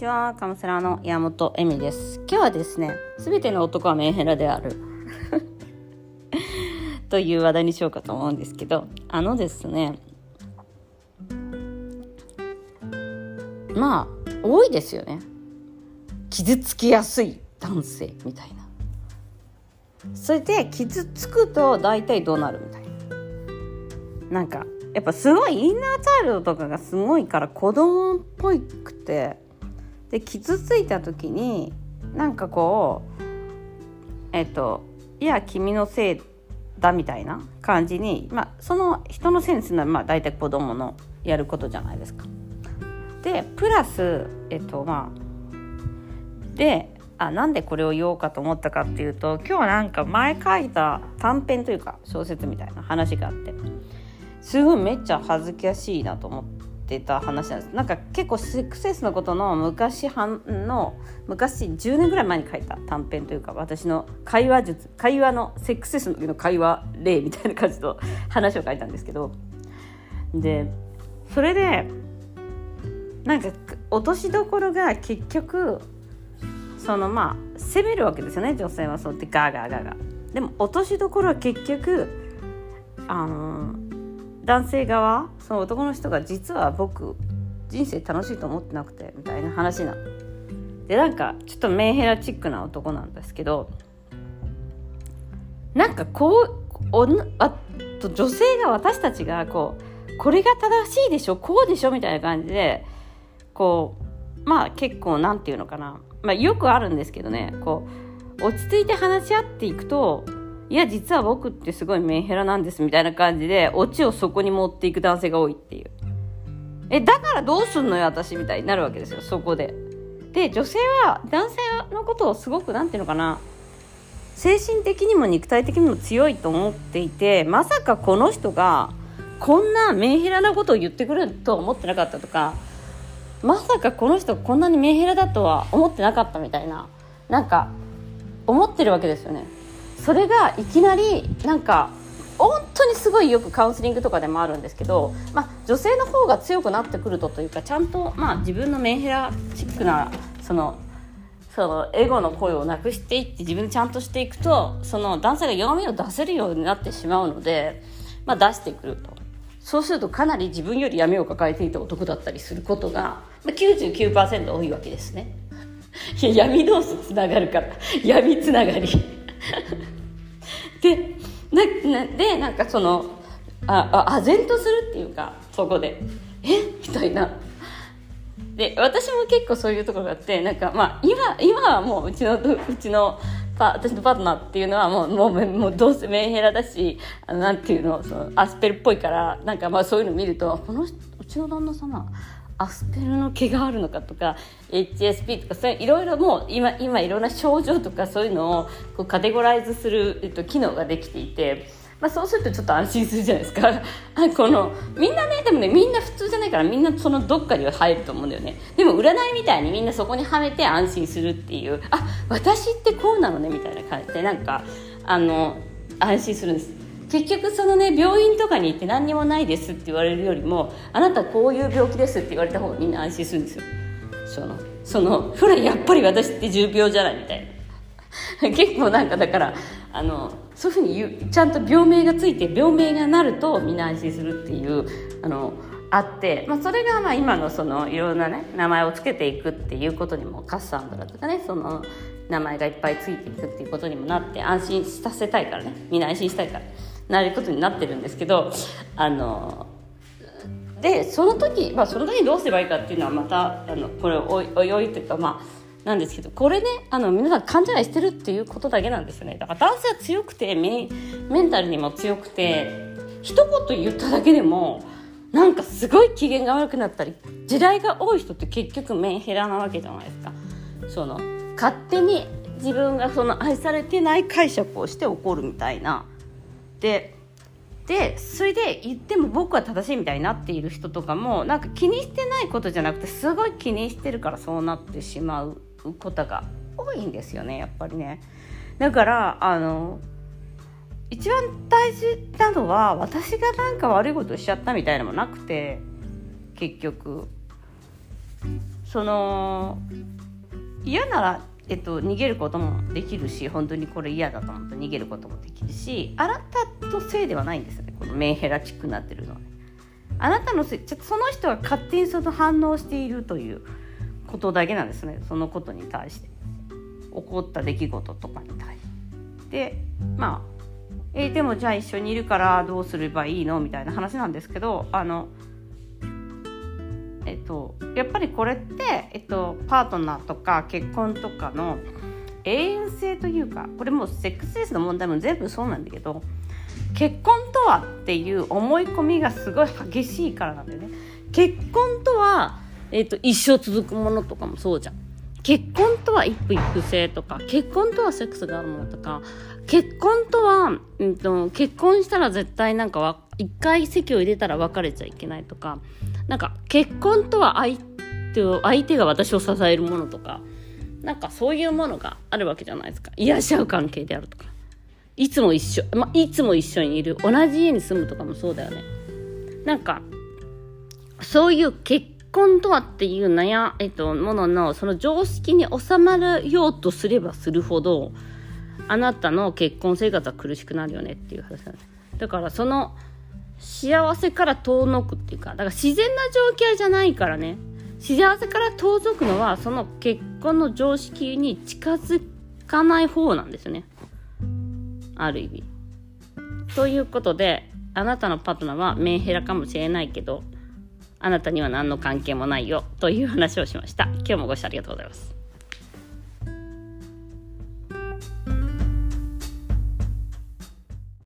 ちはカウンセラーの山本恵美です。今日はですねすべての男はメンヘラである。という話題にしようかと思うんですけどあのですねまあ多いですよね。傷つきやすい男性みたいな。それで傷つくと大体どうなるみたいな。なんかやっぱすごいインナーチャイルドとかがすごいから子供っぽくてで傷ついた時になんかこうえっといや君のせいだみたいな感じに、まあ、その人のせいにするのはまあ大体子供のやることじゃないですか。でプラスえっとまあであなんでこれを言おうかと思ったかっていうと今日なんか前書いた短編というか小説みたいな話があってすごいめっちゃ恥ずかしいなと思ってってた話なんです。なんか結構セックセスのことの昔の昔10年ぐらい前に書いた短編というか私の会話術会話のセックセスの時の会話例みたいな感じの話を書いたんですけど。でそれでなんか落としどころが結局そのまあ責めるわけですよね女性はそうって。ガーガーガーガー。でも落としどころは結局あの男性側その男の人が実は僕人生楽しいと思ってなくてみたいな話な。でなんかちょっとメンヘラチックな男なんですけどなんかこうおあと女性が私たちがこうこれが正しいでしょこうでしょみたいな感じでこうまあ結構なんていうのかな、まあ、よくあるんですけどね。こう落ち着いて話し合っていくといや実は僕ってすごいメンヘラなんですみたいな感じでオチをそこに持っていく男性が多いっていう。えだからどうすんのよ私みたいになるわけですよそこで。で女性は男性のことをすごくなんていうのかな精神的にも肉体的にも強いと思っていてまさかこの人がこんなメンヘラなことを言ってくるとは思ってなかったとかまさかこの人こんなにメンヘラだとは思ってなかったみたいななんか思ってるわけですよね。それがいきなりなんか本当にすごいよくカウンセリングとかでもあるんですけど、まあ、女性の方が強くなってくるとというかちゃんと、まあ、自分のメンヘラチックなそのそのエゴの声をなくしていって自分でちゃんとしていくとその男性が弱みを出せるようになってしまうので、まあ、出してくると。そうするとかなり自分より闇を抱えていた男だったりすることが、ま、99%多いわけですね。いや闇同士つながるから。闇つながり。でなでなんかそのああ唖然とするっていうかそこで。え？みたいな。で私も結構そういうところがあってなんかまあ今今はもううちのうちのパ私のパートナーっていうのはもうもうもうどうせメンヘラだしあのなんていうのそのアスペルっぽいからなんかまあそういうの見るとこのうちの旦那様アスペルの毛があるのかとか HSP とかそういろいろもう今今いろんな症状とかそういうのをこうカテゴライズする、えっと、機能ができていて、まあ、そうするとちょっと安心するじゃないですか。このみんなねでもねみんな普通じゃないからみんなそのどっかには入ると思うんだよね。でも占いみたいにみんなそこにはめて安心するっていう。あ私ってこうなのねみたいな感じでなんかあの安心するんです。結局そのね病院とかに行って何にもないですって言われるよりもあなたこういう病気ですって言われた方がみんな安心するんですよ。そのそのほらやっぱり私って重病じゃないみたいな。結構なんかだからあのそういうふうに言うちゃんと病名がついて病名がなるとみんな安心するっていうあのあって、まあ、それがまあ今のそのいろんなね名前をつけていくっていうことにもカッサンドラとかねその名前がいっぱいついていくっていうことにもなって安心させたいからね。みんな安心したいから。なることになってるんですけどあのでその時、まあ、その時にどうすればいいかっていうのはまたあのこれおいおいおいというかまあなんですけどこれねあの皆さん勘違いしてるっていうことだけなんですよね。だから男性は強くてメメンタルにも強くて一言言っただけでもなんかすごい機嫌が悪くなったり地雷が多い人って結局メンヘラなわけじゃないですか。その勝手に自分がその愛されてない解釈をして怒るみたいな。ででそれで言っても僕は正しいみたいになっている人とかもなんか気にしてないことじゃなくてすごい気にしてるからそうなってしまうことが多いんですよねやっぱりね。だからあの一番大事なのは私がなんか悪いことしちゃったみたいなのもなくて結局その嫌なら、えっと、逃げることもできるし本当にこれ嫌だと思って逃げることもできるしあなたのせいではないんですよねこのメンヘラチックになってるのはね。あなたのせいちょその人が勝手にその反応しているということだけなんですねそのことに対して。起こった出来事とかに対して。でまあえー、でもじゃあ一緒にいるからどうすればいいの？みたいな話なんですけどあのとやっぱりこれって、えっと、パートナーとか結婚とかの永遠性というかこれもうセックスレスの問題も全部そうなんだけど結婚とはっていう思い込みがすごい激しいからなんだよね。結婚とは、えーと、一生続くものとかもそうじゃん。結婚とは一夫一夫制とか結婚とはセックスがあるものとか結婚とは、うんと、結婚したら絶対なんか一回席を入れたら別れちゃいけないとかなんか結婚とは相手を相手が私を支えるものとかなんかそういうものがあるわけじゃないですか。癒し合う関係であるとか。いつも一緒、まいつも一緒にいる。同じ家に住むとかもそうだよね。なんかそういう結婚とはっていう悩、えっと、もののその常識に収まるようとすればするほどあなたの結婚生活は苦しくなるよねっていう話なんですだからその幸せから遠のくっていうかだから自然な状況じゃないからね幸せから遠ざくのはその結婚の常識に近づかない方なんですよねある意味。ということで、あなたのパートナーはメンヘラかもしれないけど、あなたには何の関係もないよという話をしました。今日もご視聴ありがとうございます。